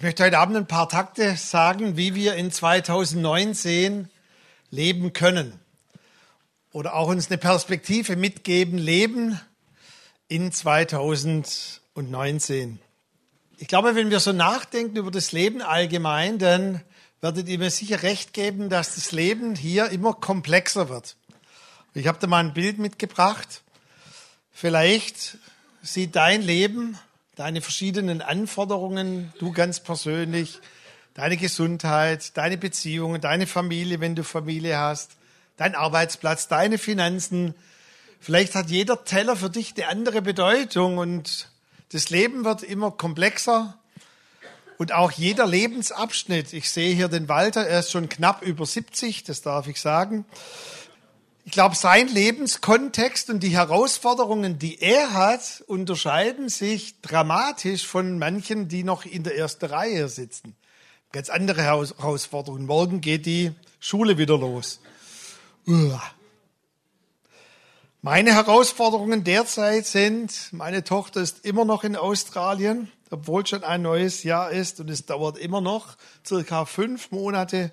Ich möchte heute Abend ein paar Takte sagen, wie wir in 2019 leben können. Oder auch uns eine Perspektive mitgeben, leben in 2019. Ich glaube, wenn wir so nachdenken über das Leben allgemein, dann werdet ihr mir sicher recht geben, dass das Leben hier immer komplexer wird. Ich habe da mal ein Bild mitgebracht. Vielleicht sieht dein Leben deine verschiedenen Anforderungen, du ganz persönlich, deine Gesundheit, deine Beziehungen, deine Familie, wenn du Familie hast, dein Arbeitsplatz, deine Finanzen. Vielleicht hat jeder Teller für dich eine andere Bedeutung und das Leben wird immer komplexer und auch jeder Lebensabschnitt. Ich sehe hier den Walter, er ist schon knapp über 70, das darf ich sagen. Ich glaube, sein Lebenskontext und die Herausforderungen, die er hat, unterscheiden sich dramatisch von manchen, die noch in der ersten Reihe sitzen. Ganz andere Herausforderungen. Morgen geht die Schule wieder los. Meine Herausforderungen derzeit sind, meine Tochter ist immer noch in Australien, obwohl schon ein neues Jahr ist und es dauert immer noch circa fünf Monate,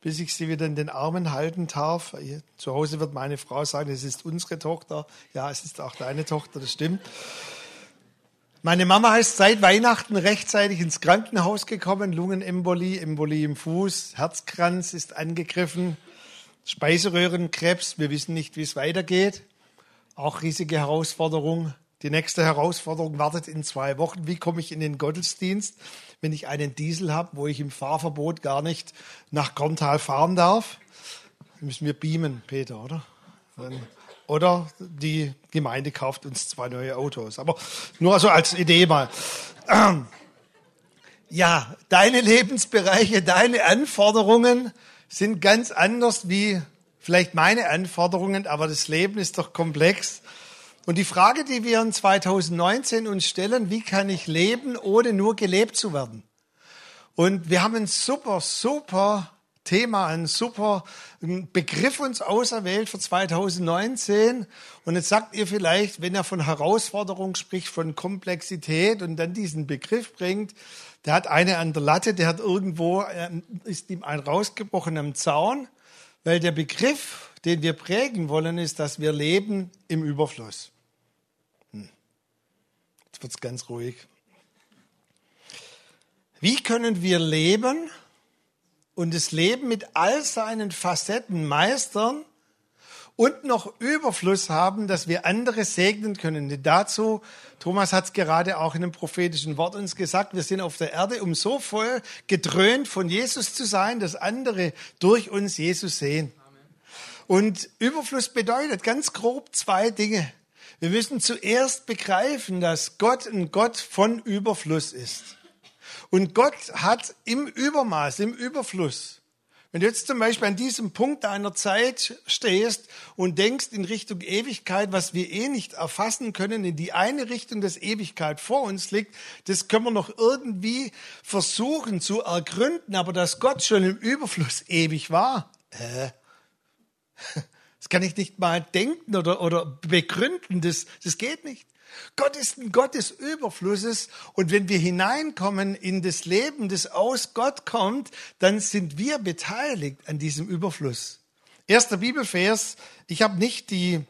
bis ich sie wieder in den Armen halten darf. Zu Hause wird meine Frau sagen, es ist unsere Tochter. Ja, es ist auch deine Tochter, das stimmt. Meine Mama ist seit Weihnachten rechtzeitig ins Krankenhaus gekommen. Lungenembolie, Embolie im Fuß, Herzkranz ist angegriffen, Speiseröhrenkrebs. Wir wissen nicht, wie es weitergeht. Auch riesige Herausforderung. Die nächste Herausforderung wartet in zwei Wochen. Wie komme ich in den Gottesdienst? wenn ich einen Diesel habe, wo ich im Fahrverbot gar nicht nach Korntal fahren darf. Müssen wir beamen, Peter, oder? Oder die Gemeinde kauft uns zwei neue Autos. Aber nur so als Idee mal. Ja, deine Lebensbereiche, deine Anforderungen sind ganz anders wie vielleicht meine Anforderungen, aber das Leben ist doch komplex. Und die Frage, die wir in 2019 uns stellen, wie kann ich leben, ohne nur gelebt zu werden? Und wir haben ein super, super Thema, ein super Begriff uns auserwählt für 2019. Und jetzt sagt ihr vielleicht, wenn er von Herausforderung spricht, von Komplexität und dann diesen Begriff bringt, der hat eine an der Latte, der hat irgendwo, ähm, ist ihm ein rausgebrochen am Zaun, weil der Begriff, den wir prägen wollen, ist, dass wir leben im Überfluss. Jetzt wird es ganz ruhig. Wie können wir leben und das Leben mit all seinen Facetten meistern und noch Überfluss haben, dass wir andere segnen können? Denn dazu, Thomas hat es gerade auch in einem prophetischen Wort uns gesagt, wir sind auf der Erde, um so voll gedröhnt von Jesus zu sein, dass andere durch uns Jesus sehen. Und Überfluss bedeutet ganz grob zwei Dinge. Wir müssen zuerst begreifen, dass Gott ein Gott von Überfluss ist. Und Gott hat im Übermaß, im Überfluss. Wenn du jetzt zum Beispiel an diesem Punkt deiner Zeit stehst und denkst in Richtung Ewigkeit, was wir eh nicht erfassen können, in die eine Richtung, dass Ewigkeit vor uns liegt, das können wir noch irgendwie versuchen zu ergründen, aber dass Gott schon im Überfluss ewig war, äh, das kann ich nicht mal denken oder, oder begründen. Das, das geht nicht. Gott ist ein Gott des Überflusses und wenn wir hineinkommen in das Leben, das aus Gott kommt, dann sind wir beteiligt an diesem Überfluss. Erster Bibelvers, ich habe nicht die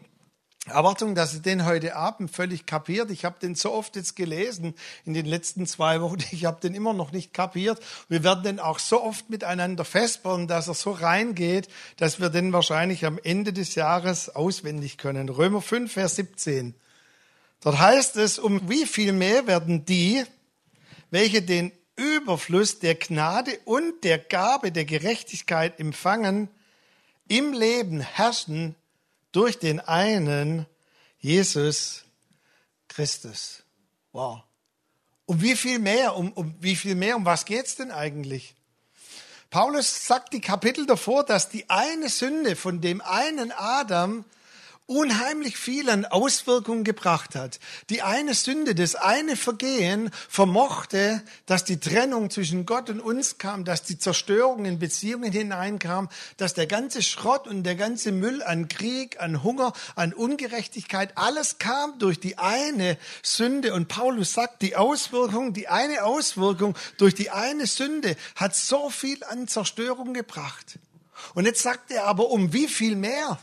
Erwartung, dass ihr den heute Abend völlig kapiert. Ich habe den so oft jetzt gelesen in den letzten zwei Wochen. Ich habe den immer noch nicht kapiert. Wir werden den auch so oft miteinander festbauen, dass er so reingeht, dass wir den wahrscheinlich am Ende des Jahres auswendig können. Römer 5, Vers 17. Dort heißt es, um wie viel mehr werden die, welche den Überfluss der Gnade und der Gabe der Gerechtigkeit empfangen, im Leben herrschen durch den einen Jesus Christus. Wow. Um wie viel mehr? Um, um wie viel mehr? Um was geht's denn eigentlich? Paulus sagt die Kapitel davor, dass die eine Sünde von dem einen Adam unheimlich viel an Auswirkungen gebracht hat. Die eine Sünde, das eine Vergehen vermochte, dass die Trennung zwischen Gott und uns kam, dass die Zerstörung in Beziehungen hineinkam, dass der ganze Schrott und der ganze Müll an Krieg, an Hunger, an Ungerechtigkeit, alles kam durch die eine Sünde. Und Paulus sagt, die Auswirkung, die eine Auswirkung durch die eine Sünde hat so viel an Zerstörung gebracht. Und jetzt sagt er aber, um wie viel mehr?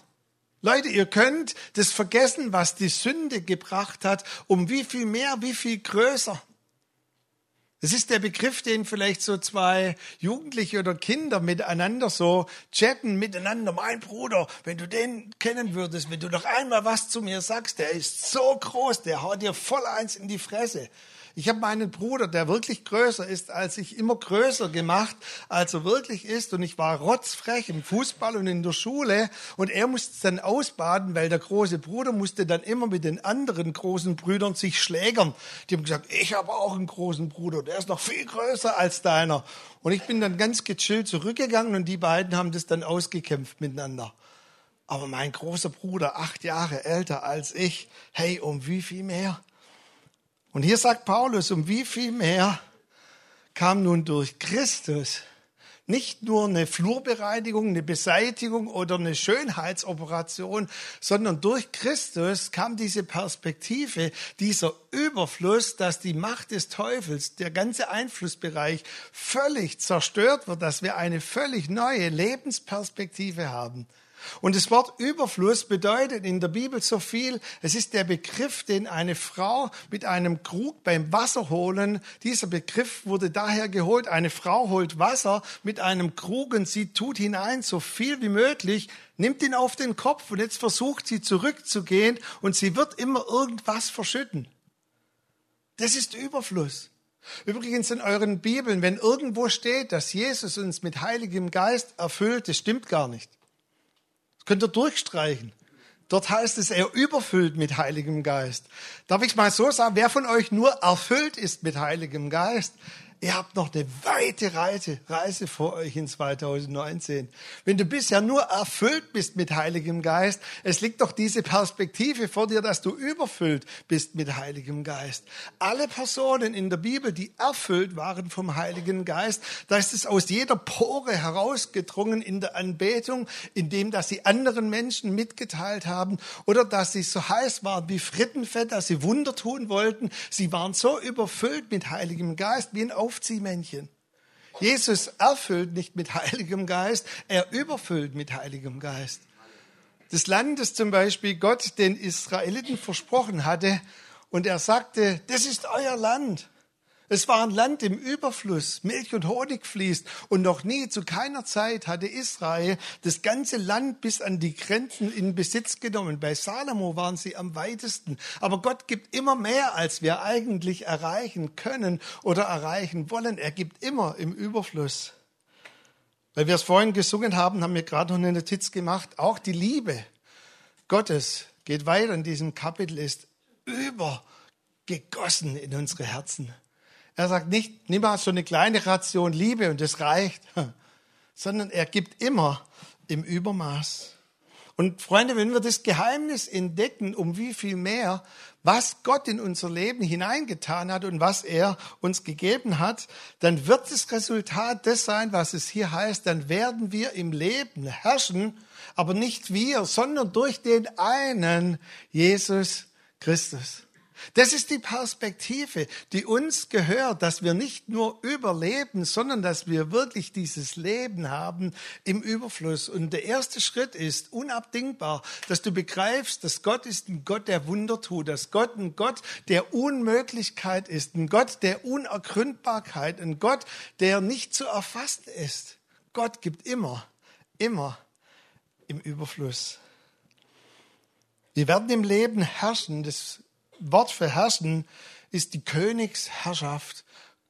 Leute, ihr könnt das vergessen, was die Sünde gebracht hat, um wie viel mehr, wie viel größer. Das ist der Begriff, den vielleicht so zwei Jugendliche oder Kinder miteinander so chatten, miteinander. Mein Bruder, wenn du den kennen würdest, wenn du noch einmal was zu mir sagst, der ist so groß, der haut dir voll eins in die Fresse. Ich habe meinen Bruder, der wirklich größer ist als ich, immer größer gemacht, als er wirklich ist. Und ich war rotzfrech im Fußball und in der Schule. Und er musste dann ausbaden, weil der große Bruder musste dann immer mit den anderen großen Brüdern sich schlägern. Die haben gesagt, ich habe auch einen großen Bruder, der ist noch viel größer als deiner. Und ich bin dann ganz gechillt zurückgegangen und die beiden haben das dann ausgekämpft miteinander. Aber mein großer Bruder, acht Jahre älter als ich, hey, um wie viel mehr? Und hier sagt Paulus, um wie viel mehr kam nun durch Christus nicht nur eine Flurbereinigung, eine Beseitigung oder eine Schönheitsoperation, sondern durch Christus kam diese Perspektive, dieser Überfluss, dass die Macht des Teufels, der ganze Einflussbereich völlig zerstört wird, dass wir eine völlig neue Lebensperspektive haben. Und das Wort Überfluss bedeutet in der Bibel so viel. Es ist der Begriff, den eine Frau mit einem Krug beim Wasserholen, dieser Begriff wurde daher geholt. Eine Frau holt Wasser mit einem Krug und sie tut hinein so viel wie möglich, nimmt ihn auf den Kopf und jetzt versucht sie zurückzugehen und sie wird immer irgendwas verschütten. Das ist Überfluss. Übrigens in euren Bibeln, wenn irgendwo steht, dass Jesus uns mit Heiligem Geist erfüllt, das stimmt gar nicht. Könnt ihr durchstreichen. Dort heißt es, er überfüllt mit Heiligem Geist. Darf ich mal so sagen, wer von euch nur erfüllt ist mit Heiligem Geist, Ihr habt noch eine weite Reise, Reise vor euch in 2019. Wenn du bisher nur erfüllt bist mit Heiligem Geist, es liegt doch diese Perspektive vor dir, dass du überfüllt bist mit Heiligem Geist. Alle Personen in der Bibel, die erfüllt waren vom Heiligen Geist, da ist es aus jeder Pore herausgedrungen in der Anbetung, indem dass sie anderen Menschen mitgeteilt haben oder dass sie so heiß waren wie Frittenfett, dass sie Wunder tun wollten. Sie waren so überfüllt mit Heiligem Geist wie ein Aufziehmännchen. Jesus erfüllt nicht mit Heiligem Geist, er überfüllt mit Heiligem Geist. Das Land, das zum Beispiel Gott den Israeliten versprochen hatte, und er sagte, das ist euer Land. Es war ein Land im Überfluss, Milch und Honig fließt und noch nie, zu keiner Zeit hatte Israel das ganze Land bis an die Grenzen in Besitz genommen. Bei Salomo waren sie am weitesten. Aber Gott gibt immer mehr, als wir eigentlich erreichen können oder erreichen wollen. Er gibt immer im Überfluss. Weil wir es vorhin gesungen haben, haben wir gerade noch eine Notiz gemacht. Auch die Liebe Gottes geht weiter in diesem Kapitel, ist übergegossen in unsere Herzen. Er sagt nicht, nimm mal so eine kleine Ration Liebe und das reicht, sondern er gibt immer im Übermaß. Und Freunde, wenn wir das Geheimnis entdecken, um wie viel mehr, was Gott in unser Leben hineingetan hat und was er uns gegeben hat, dann wird das Resultat das sein, was es hier heißt, dann werden wir im Leben herrschen, aber nicht wir, sondern durch den einen Jesus Christus. Das ist die Perspektive, die uns gehört, dass wir nicht nur überleben, sondern dass wir wirklich dieses Leben haben im Überfluss. Und der erste Schritt ist unabdingbar, dass du begreifst, dass Gott ist ein Gott, der Wunder tut, dass Gott ein Gott der Unmöglichkeit ist, ein Gott der Unergründbarkeit, ein Gott, der nicht zu erfassen ist. Gott gibt immer, immer im Überfluss. Wir werden im Leben herrschen, das Wort für herrschen ist die Königsherrschaft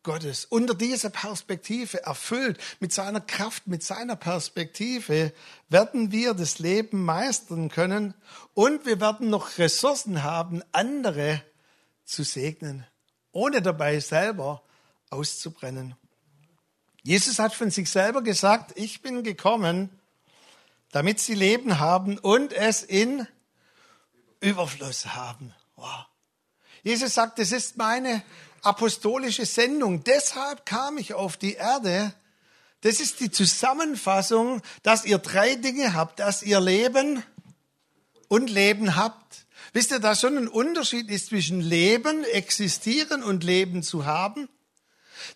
Gottes. Unter dieser Perspektive erfüllt mit seiner Kraft, mit seiner Perspektive werden wir das Leben meistern können und wir werden noch Ressourcen haben, andere zu segnen, ohne dabei selber auszubrennen. Jesus hat von sich selber gesagt, ich bin gekommen, damit sie Leben haben und es in Überfluss haben. Wow. Jesus sagt, das ist meine apostolische Sendung. Deshalb kam ich auf die Erde. Das ist die Zusammenfassung, dass ihr drei Dinge habt, dass ihr Leben und Leben habt. Wisst ihr, dass schon ein Unterschied ist zwischen Leben, existieren und Leben zu haben?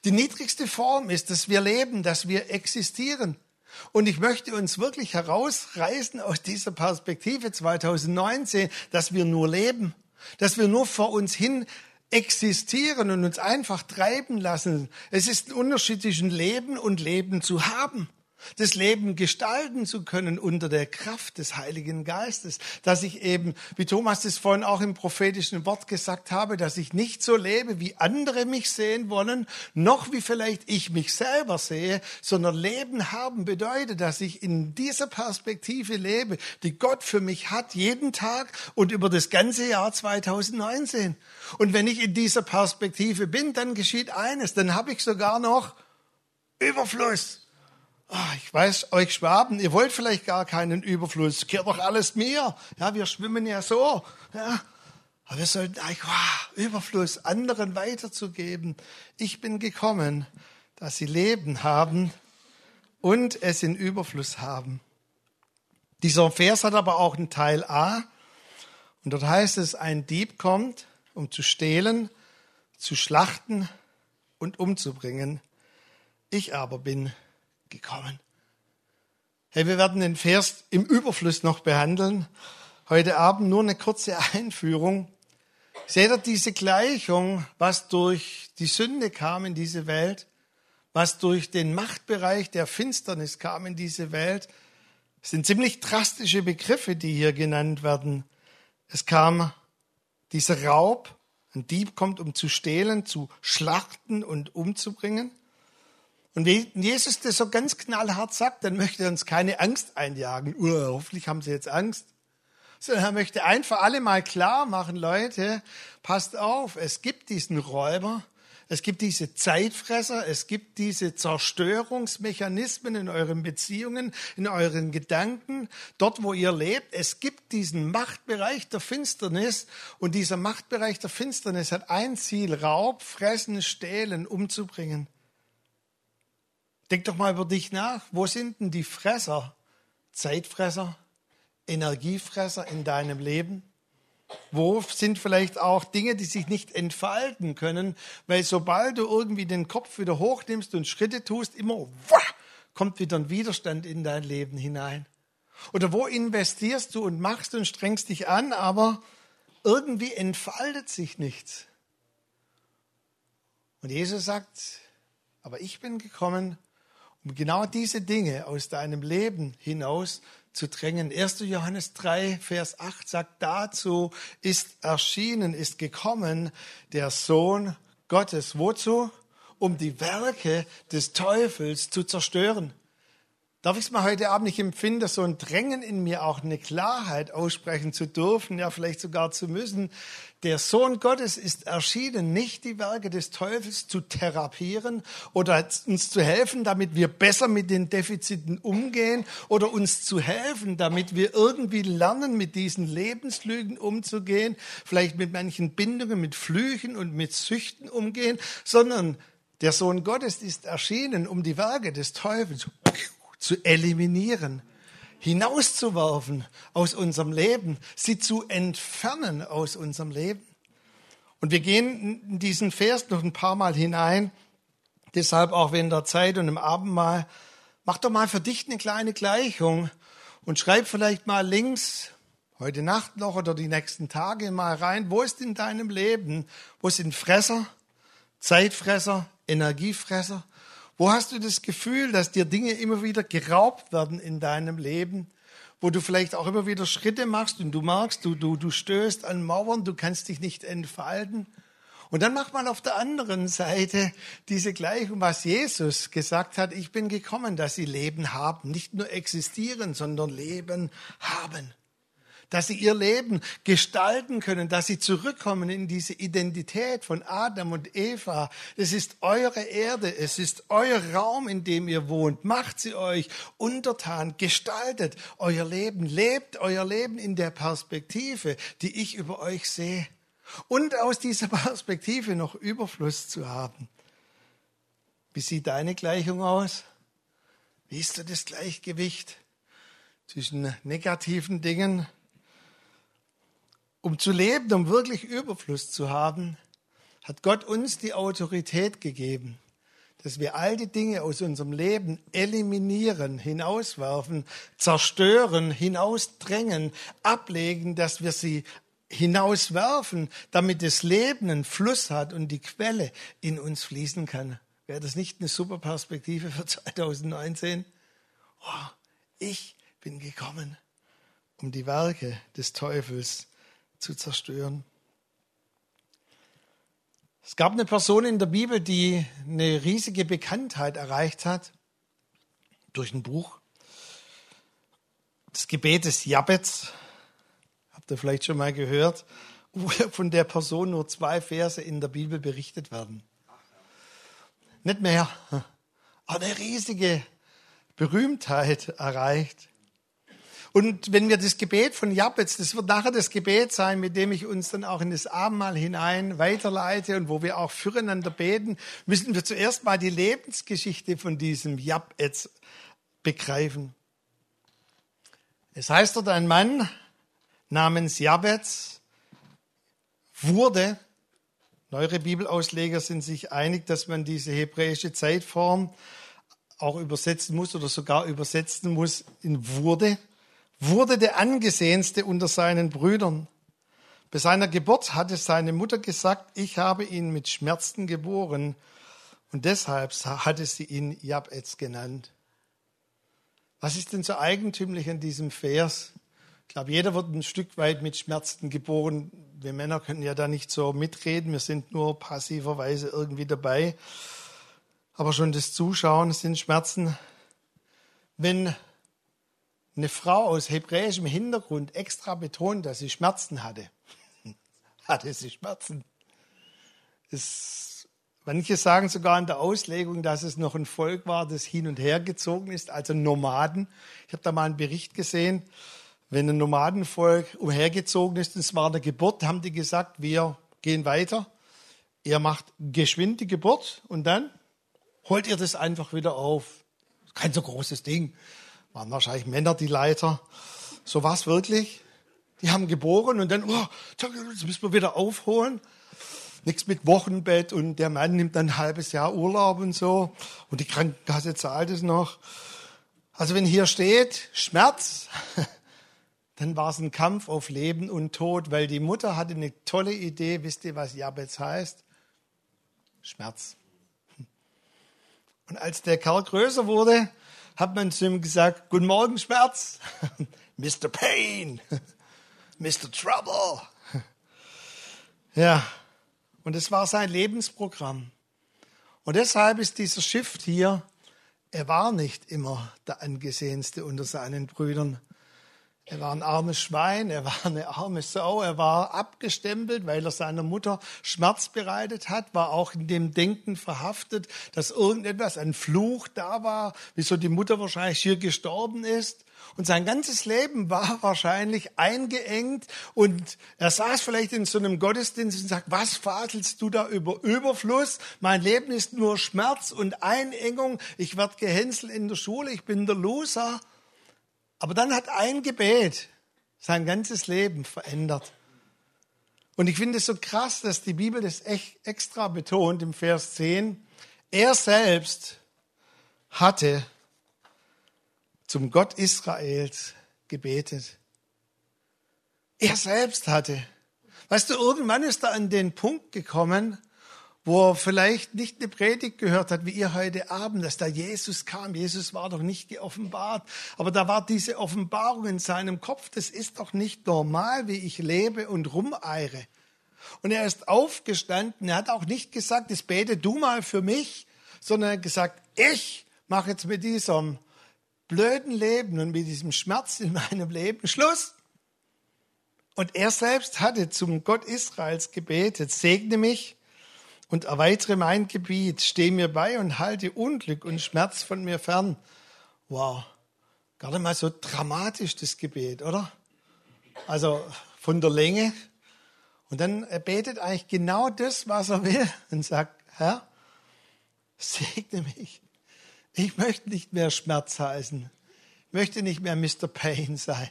Die niedrigste Form ist, dass wir leben, dass wir existieren. Und ich möchte uns wirklich herausreißen aus dieser Perspektive 2019, dass wir nur leben, dass wir nur vor uns hin existieren und uns einfach treiben lassen. Es ist ein Unterschied zwischen Leben und Leben zu haben das Leben gestalten zu können unter der Kraft des Heiligen Geistes, dass ich eben, wie Thomas das vorhin auch im prophetischen Wort gesagt habe, dass ich nicht so lebe, wie andere mich sehen wollen, noch wie vielleicht ich mich selber sehe, sondern Leben haben bedeutet, dass ich in dieser Perspektive lebe, die Gott für mich hat, jeden Tag und über das ganze Jahr 2019. Und wenn ich in dieser Perspektive bin, dann geschieht eines, dann habe ich sogar noch Überfluss. Oh, ich weiß, euch Schwaben, ihr wollt vielleicht gar keinen Überfluss, gehört doch alles mir. Ja, wir schwimmen ja so. Ja. Aber wir sollten eigentlich wow, Überfluss anderen weiterzugeben. Ich bin gekommen, dass sie Leben haben und es in Überfluss haben. Dieser Vers hat aber auch einen Teil A. Und dort heißt es, ein Dieb kommt, um zu stehlen, zu schlachten und umzubringen. Ich aber bin gekommen. Hey, wir werden den Vers im Überfluss noch behandeln. Heute Abend nur eine kurze Einführung. Seht ihr diese Gleichung, was durch die Sünde kam in diese Welt, was durch den Machtbereich der Finsternis kam in diese Welt? Das sind ziemlich drastische Begriffe, die hier genannt werden. Es kam dieser Raub, ein Dieb kommt, um zu stehlen, zu schlachten und umzubringen. Und wenn Jesus das so ganz knallhart sagt, dann möchte er uns keine Angst einjagen. Uh, hoffentlich haben sie jetzt Angst. Sondern er möchte einfach alle mal klar machen, Leute, passt auf, es gibt diesen Räuber, es gibt diese Zeitfresser, es gibt diese Zerstörungsmechanismen in euren Beziehungen, in euren Gedanken, dort wo ihr lebt. Es gibt diesen Machtbereich der Finsternis und dieser Machtbereich der Finsternis hat ein Ziel, Raub, Fressen, Stehlen, umzubringen. Denk doch mal über dich nach. Wo sind denn die Fresser, Zeitfresser, Energiefresser in deinem Leben? Wo sind vielleicht auch Dinge, die sich nicht entfalten können, weil sobald du irgendwie den Kopf wieder hochnimmst und Schritte tust, immer wah, kommt wieder ein Widerstand in dein Leben hinein. Oder wo investierst du und machst und strengst dich an, aber irgendwie entfaltet sich nichts. Und Jesus sagt, aber ich bin gekommen, um genau diese Dinge aus deinem Leben hinaus zu drängen. 1. Johannes 3, Vers 8 sagt, dazu ist erschienen, ist gekommen der Sohn Gottes. Wozu? Um die Werke des Teufels zu zerstören. Darf ich es mal heute Abend nicht empfinden, so ein Drängen in mir auch eine Klarheit aussprechen zu dürfen, ja vielleicht sogar zu müssen. Der Sohn Gottes ist erschienen, nicht die Werke des Teufels zu therapieren oder uns zu helfen, damit wir besser mit den Defiziten umgehen oder uns zu helfen, damit wir irgendwie lernen, mit diesen Lebenslügen umzugehen, vielleicht mit manchen Bindungen, mit Flüchen und mit Süchten umgehen, sondern der Sohn Gottes ist erschienen, um die Werke des Teufels zu eliminieren, hinauszuwerfen aus unserem Leben, sie zu entfernen aus unserem Leben. Und wir gehen in diesen Vers noch ein paar Mal hinein, deshalb auch während der Zeit und im Abendmahl. Mach doch mal für dich eine kleine Gleichung und schreib vielleicht mal links heute Nacht noch oder die nächsten Tage mal rein, wo ist in deinem Leben, wo sind Fresser, Zeitfresser, Energiefresser, wo hast du das Gefühl, dass dir Dinge immer wieder geraubt werden in deinem Leben? Wo du vielleicht auch immer wieder Schritte machst und du merkst, du, du, du stößt an Mauern, du kannst dich nicht entfalten. Und dann macht man auf der anderen Seite diese Gleichung, was Jesus gesagt hat, ich bin gekommen, dass sie Leben haben, nicht nur existieren, sondern Leben haben. Dass sie ihr Leben gestalten können, dass sie zurückkommen in diese Identität von Adam und Eva. Es ist eure Erde, es ist euer Raum, in dem ihr wohnt. Macht sie euch untertan, gestaltet euer Leben, lebt euer Leben in der Perspektive, die ich über euch sehe. Und aus dieser Perspektive noch Überfluss zu haben. Wie sieht deine Gleichung aus? Wie ist das Gleichgewicht zwischen negativen Dingen um zu leben, um wirklich Überfluss zu haben, hat Gott uns die Autorität gegeben, dass wir all die Dinge aus unserem Leben eliminieren, hinauswerfen, zerstören, hinausdrängen, ablegen, dass wir sie hinauswerfen, damit das Leben einen Fluss hat und die Quelle in uns fließen kann. Wäre das nicht eine super Perspektive für 2019? Oh, ich bin gekommen, um die Werke des Teufels zu zerstören. Es gab eine Person in der Bibel, die eine riesige Bekanntheit erreicht hat durch ein Buch. Das Gebet des Jabez. Habt ihr vielleicht schon mal gehört, wo von der Person nur zwei Verse in der Bibel berichtet werden. Nicht mehr, aber eine riesige Berühmtheit erreicht. Und wenn wir das Gebet von Jabez, das wird nachher das Gebet sein, mit dem ich uns dann auch in das Abendmahl hinein weiterleite und wo wir auch füreinander beten, müssen wir zuerst mal die Lebensgeschichte von diesem Jabez begreifen. Es heißt dort, ein Mann namens Jabez wurde, neuere Bibelausleger sind sich einig, dass man diese hebräische Zeitform auch übersetzen muss oder sogar übersetzen muss in wurde wurde der angesehenste unter seinen Brüdern. Bei seiner Geburt hatte seine Mutter gesagt, ich habe ihn mit Schmerzen geboren und deshalb hatte sie ihn Jabez genannt. Was ist denn so eigentümlich an diesem Vers? Ich glaube, jeder wird ein Stück weit mit Schmerzen geboren. Wir Männer können ja da nicht so mitreden, wir sind nur passiverweise irgendwie dabei. Aber schon das Zuschauen sind Schmerzen. Wenn eine Frau aus hebräischem Hintergrund extra betont, dass sie Schmerzen hatte. hatte sie Schmerzen. Es, manche sagen sogar in der Auslegung, dass es noch ein Volk war, das hin und her gezogen ist, also Nomaden. Ich habe da mal einen Bericht gesehen. Wenn ein Nomadenvolk umhergezogen ist, und es war eine Geburt, haben die gesagt, wir gehen weiter. Ihr macht geschwind die Geburt und dann holt ihr das einfach wieder auf. Kein so großes Ding waren wahrscheinlich Männer die Leiter. So war es wirklich. Die haben geboren und dann, oh, jetzt müssen wir wieder aufholen. Nichts mit Wochenbett und der Mann nimmt dann ein halbes Jahr Urlaub und so und die Krankenkasse zahlt es noch. Also wenn hier steht Schmerz, dann war es ein Kampf auf Leben und Tod, weil die Mutter hatte eine tolle Idee. Wisst ihr, was Jabez heißt? Schmerz. Und als der Kerl größer wurde, hat man zu ihm gesagt, Guten Morgen, Schmerz. Mr. Pain. Mr. Trouble. Ja, und es war sein Lebensprogramm. Und deshalb ist dieser Shift hier, er war nicht immer der angesehenste unter seinen Brüdern. Er war ein armes Schwein, er war eine arme Sau, er war abgestempelt, weil er seiner Mutter Schmerz bereitet hat, war auch in dem Denken verhaftet, dass irgendetwas, ein Fluch da war, wieso die Mutter wahrscheinlich hier gestorben ist. Und sein ganzes Leben war wahrscheinlich eingeengt und er saß vielleicht in so einem Gottesdienst und sagt, was faselst du da über Überfluss? Mein Leben ist nur Schmerz und Einengung. Ich werde gehänselt in der Schule, ich bin der Loser. Aber dann hat ein Gebet sein ganzes Leben verändert. Und ich finde es so krass, dass die Bibel das echt extra betont im Vers 10. Er selbst hatte zum Gott Israels gebetet. Er selbst hatte. Weißt du, irgendwann ist er an den Punkt gekommen, wo er vielleicht nicht eine Predigt gehört hat, wie ihr heute Abend, dass da Jesus kam. Jesus war doch nicht geoffenbart, aber da war diese Offenbarung in seinem Kopf. Das ist doch nicht normal, wie ich lebe und rumeire. Und er ist aufgestanden. Er hat auch nicht gesagt, das bete du mal für mich, sondern er hat gesagt, ich mache jetzt mit diesem blöden Leben und mit diesem Schmerz in meinem Leben Schluss. Und er selbst hatte zum Gott Israels gebetet, segne mich und erweitere mein Gebiet, steh mir bei und halte Unglück und Schmerz von mir fern. Wow, gar nicht mal so dramatisch das Gebet, oder? Also von der Länge. Und dann er betet eigentlich genau das, was er will und sagt, Herr, segne mich. Ich möchte nicht mehr Schmerz heißen. Ich möchte nicht mehr Mr. Pain sein.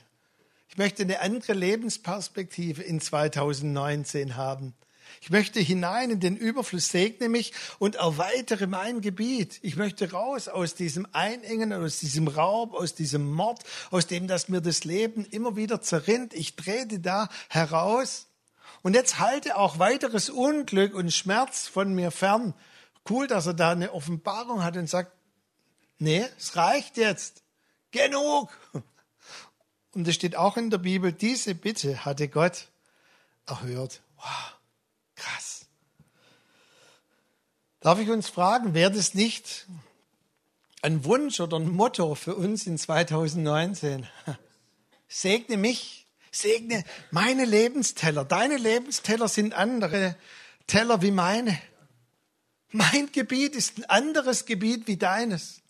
Ich möchte eine andere Lebensperspektive in 2019 haben. Ich möchte hinein in den Überfluss, segne mich und erweitere mein Gebiet. Ich möchte raus aus diesem Einengen, aus diesem Raub, aus diesem Mord, aus dem, dass mir das Leben immer wieder zerrinnt. Ich trete da heraus. Und jetzt halte auch weiteres Unglück und Schmerz von mir fern. Cool, dass er da eine Offenbarung hat und sagt, nee, es reicht jetzt. Genug. Und es steht auch in der Bibel, diese Bitte hatte Gott erhört. Wow. Krass. Darf ich uns fragen, wäre das nicht ein Wunsch oder ein Motto für uns in 2019? Segne mich, segne meine Lebensteller. Deine Lebensteller sind andere Teller wie meine. Mein Gebiet ist ein anderes Gebiet wie deines.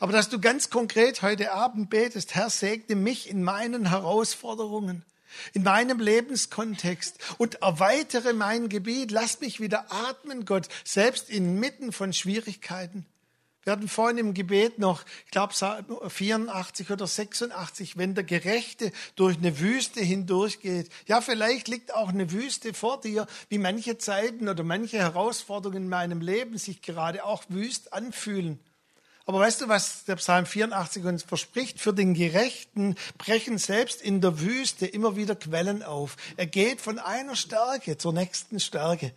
Aber dass du ganz konkret heute Abend betest, Herr, segne mich in meinen Herausforderungen in meinem Lebenskontext und erweitere mein Gebiet. Lass mich wieder atmen, Gott, selbst inmitten von Schwierigkeiten. Wir hatten vorhin im Gebet noch, ich glaube 84 oder 86, wenn der Gerechte durch eine Wüste hindurchgeht. Ja, vielleicht liegt auch eine Wüste vor dir, wie manche Zeiten oder manche Herausforderungen in meinem Leben sich gerade auch wüst anfühlen. Aber weißt du, was der Psalm 84 uns verspricht? Für den Gerechten brechen selbst in der Wüste immer wieder Quellen auf. Er geht von einer Stärke zur nächsten Stärke.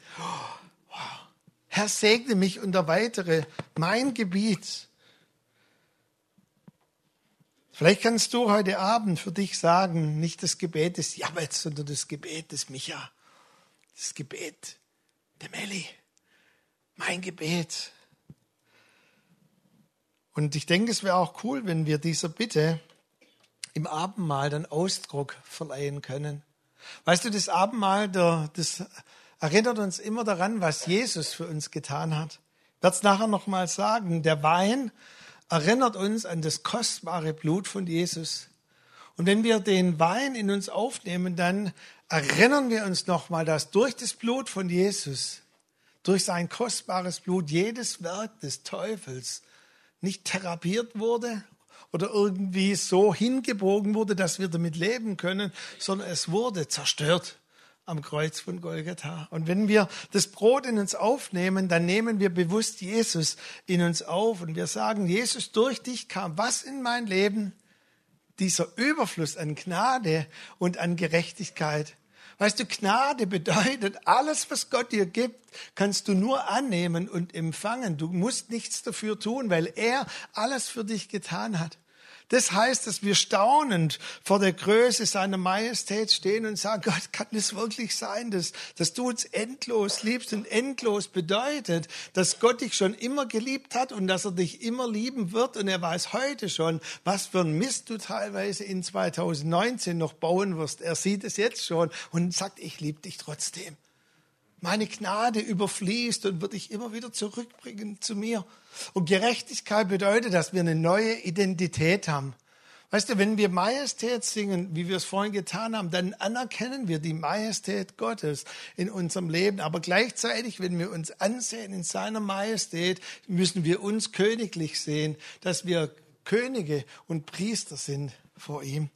Herr, segne mich und erweitere mein Gebiet. Vielleicht kannst du heute Abend für dich sagen, nicht das Gebet des Jabez, sondern das Gebet des Micha. Das Gebet der Melli. Mein Gebet. Und ich denke, es wäre auch cool, wenn wir dieser Bitte im Abendmahl dann Ausdruck verleihen können. Weißt du, das Abendmahl, das erinnert uns immer daran, was Jesus für uns getan hat. Ich werde es nachher nochmal sagen. Der Wein erinnert uns an das kostbare Blut von Jesus. Und wenn wir den Wein in uns aufnehmen, dann erinnern wir uns nochmal, dass durch das Blut von Jesus, durch sein kostbares Blut, jedes Werk des Teufels nicht therapiert wurde oder irgendwie so hingebogen wurde, dass wir damit leben können, sondern es wurde zerstört am Kreuz von Golgatha. Und wenn wir das Brot in uns aufnehmen, dann nehmen wir bewusst Jesus in uns auf und wir sagen, Jesus, durch dich kam was in mein Leben? Dieser Überfluss an Gnade und an Gerechtigkeit. Weißt du, Gnade bedeutet, alles, was Gott dir gibt, kannst du nur annehmen und empfangen. Du musst nichts dafür tun, weil er alles für dich getan hat. Das heißt, dass wir staunend vor der Größe seiner Majestät stehen und sagen, Gott, kann es wirklich sein, dass, dass du uns endlos liebst und endlos bedeutet, dass Gott dich schon immer geliebt hat und dass er dich immer lieben wird und er weiß heute schon, was für ein Mist du teilweise in 2019 noch bauen wirst. Er sieht es jetzt schon und sagt, ich liebe dich trotzdem. Meine Gnade überfließt und wird dich immer wieder zurückbringen zu mir. Und Gerechtigkeit bedeutet, dass wir eine neue Identität haben. Weißt du, wenn wir Majestät singen, wie wir es vorhin getan haben, dann anerkennen wir die Majestät Gottes in unserem Leben. Aber gleichzeitig, wenn wir uns ansehen in seiner Majestät, müssen wir uns königlich sehen, dass wir Könige und Priester sind vor ihm.